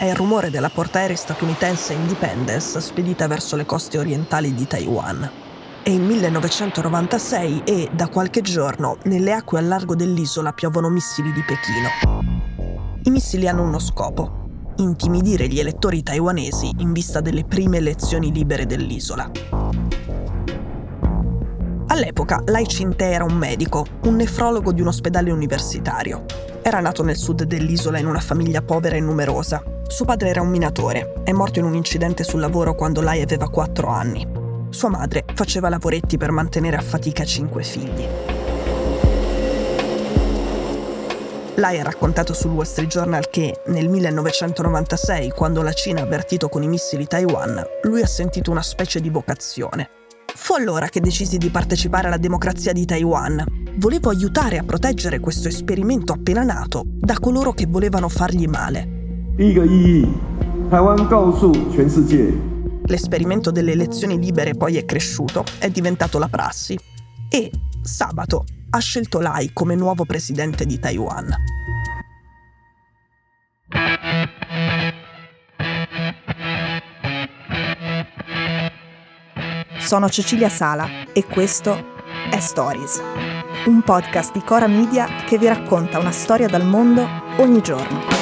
È il rumore della portaerei statunitense Independence spedita verso le coste orientali di Taiwan. È il 1996 e da qualche giorno nelle acque al largo dell'isola piovono missili di Pechino. I missili hanno uno scopo, intimidire gli elettori taiwanesi in vista delle prime elezioni libere dell'isola. All'epoca Lai Ching-te era un medico, un nefrologo di un ospedale universitario. Era nato nel sud dell'isola in una famiglia povera e numerosa. Suo padre era un minatore, è morto in un incidente sul lavoro quando Lai aveva 4 anni. Sua madre faceva lavoretti per mantenere a fatica cinque figli. Lai ha raccontato sul Wall Street Journal che nel 1996, quando la Cina ha avvertito con i missili Taiwan, lui ha sentito una specie di vocazione. Fu allora che decisi di partecipare alla democrazia di Taiwan. Volevo aiutare a proteggere questo esperimento appena nato da coloro che volevano fargli male. L'esperimento delle elezioni libere poi è cresciuto, è diventato la prassi e sabato ha scelto Lai come nuovo presidente di Taiwan. Sono Cecilia Sala e questo è Stories, un podcast di Cora Media che vi racconta una storia dal mondo ogni giorno.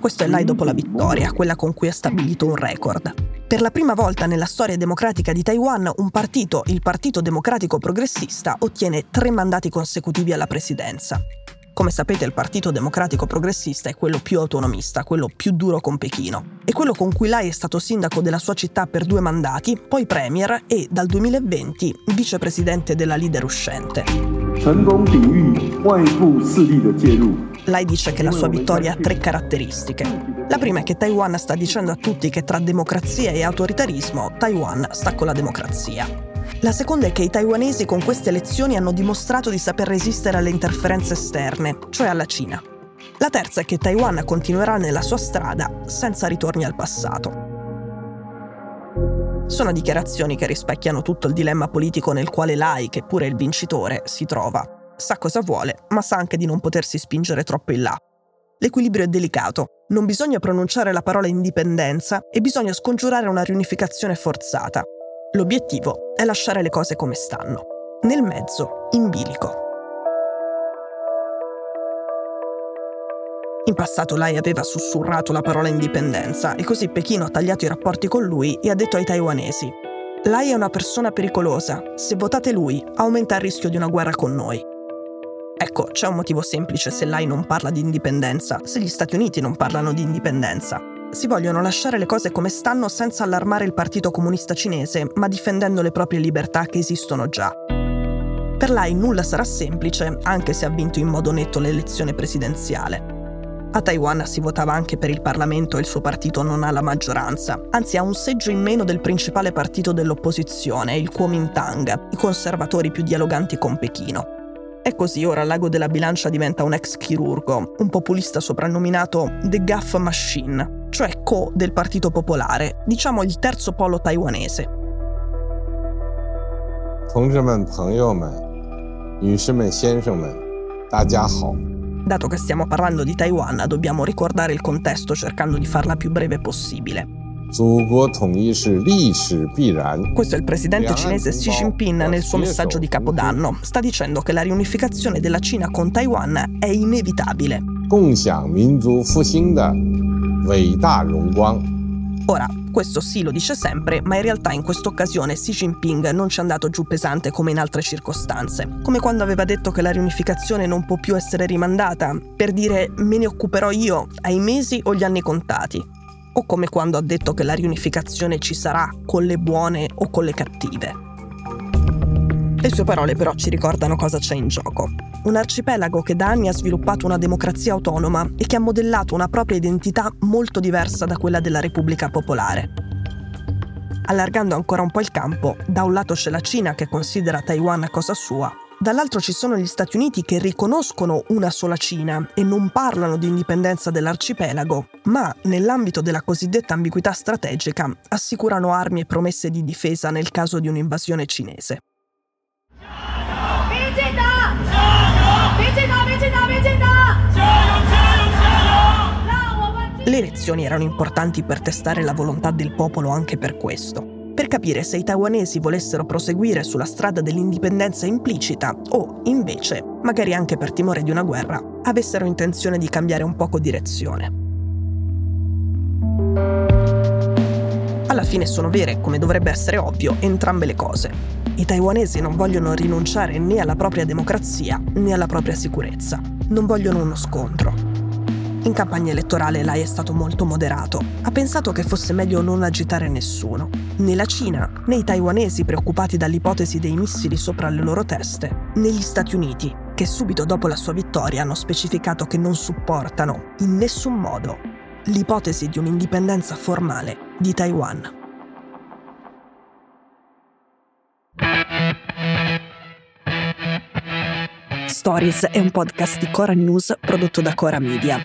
Questo è Lai dopo la vittoria, quella con cui ha stabilito un record. Per la prima volta nella storia democratica di Taiwan, un partito, il Partito Democratico Progressista, ottiene tre mandati consecutivi alla presidenza. Come sapete il Partito Democratico Progressista è quello più autonomista, quello più duro con Pechino. È quello con cui Lai è stato sindaco della sua città per due mandati, poi premier e dal 2020 vicepresidente della leader uscente. Lei dice che la sua vittoria ha tre caratteristiche. La prima è che Taiwan sta dicendo a tutti che tra democrazia e autoritarismo Taiwan sta con la democrazia. La seconda è che i taiwanesi con queste elezioni hanno dimostrato di saper resistere alle interferenze esterne, cioè alla Cina. La terza è che Taiwan continuerà nella sua strada senza ritorni al passato. Sono dichiarazioni che rispecchiano tutto il dilemma politico nel quale Lai, che pure è il vincitore, si trova. Sa cosa vuole, ma sa anche di non potersi spingere troppo in là. L'equilibrio è delicato, non bisogna pronunciare la parola indipendenza e bisogna scongiurare una riunificazione forzata. L'obiettivo è lasciare le cose come stanno. Nel mezzo, in bilico. In passato Lai aveva sussurrato la parola indipendenza e così Pechino ha tagliato i rapporti con lui e ha detto ai taiwanesi Lai è una persona pericolosa, se votate lui aumenta il rischio di una guerra con noi. Ecco, c'è un motivo semplice se Lai non parla di indipendenza, se gli Stati Uniti non parlano di indipendenza. Si vogliono lasciare le cose come stanno senza allarmare il Partito Comunista Cinese, ma difendendo le proprie libertà che esistono già. Per Lai nulla sarà semplice, anche se ha vinto in modo netto l'elezione presidenziale. A Taiwan si votava anche per il Parlamento e il suo partito non ha la maggioranza, anzi ha un seggio in meno del principale partito dell'opposizione, il Kuomintang, i conservatori più dialoganti con Pechino. E così ora l'ago della bilancia diventa un ex chirurgo, un populista soprannominato The Gaff Machine, cioè co del Partito Popolare, diciamo il terzo polo taiwanese. 同志们、朋友们、女士们、先生们，大家好。Dato che stiamo parlando di Taiwan, dobbiamo ricordare il contesto cercando di farla più breve possibile. Questo è il presidente cinese Xi Jinping nel suo messaggio di Capodanno. Sta dicendo che la riunificazione della Cina con Taiwan è inevitabile. Ora, questo sì lo dice sempre, ma in realtà in questa occasione Xi Jinping non ci è andato giù pesante come in altre circostanze, come quando aveva detto che la riunificazione non può più essere rimandata, per dire me ne occuperò io ai mesi o gli anni contati o come quando ha detto che la riunificazione ci sarà con le buone o con le cattive. Le sue parole però ci ricordano cosa c'è in gioco. Un arcipelago che da anni ha sviluppato una democrazia autonoma e che ha modellato una propria identità molto diversa da quella della Repubblica Popolare. Allargando ancora un po' il campo, da un lato c'è la Cina che considera Taiwan cosa sua, Dall'altro ci sono gli Stati Uniti che riconoscono una sola Cina e non parlano di indipendenza dell'arcipelago, ma nell'ambito della cosiddetta ambiguità strategica assicurano armi e promesse di difesa nel caso di un'invasione cinese. Le elezioni erano importanti per testare la volontà del popolo anche per questo, per capire se i taiwanesi volessero proseguire sulla strada dell'indipendenza implicita o, invece, magari anche per timore di una guerra, avessero intenzione di cambiare un poco direzione. Alla fine sono vere, come dovrebbe essere ovvio, entrambe le cose. I taiwanesi non vogliono rinunciare né alla propria democrazia né alla propria sicurezza. Non vogliono uno scontro. In campagna elettorale Lai è stato molto moderato. Ha pensato che fosse meglio non agitare nessuno. Né la Cina, né i taiwanesi preoccupati dall'ipotesi dei missili sopra le loro teste, né gli Stati Uniti, che subito dopo la sua vittoria hanno specificato che non supportano, in nessun modo, l'ipotesi di un'indipendenza formale di Taiwan. Stories è un podcast di Cora News prodotto da Cora Media.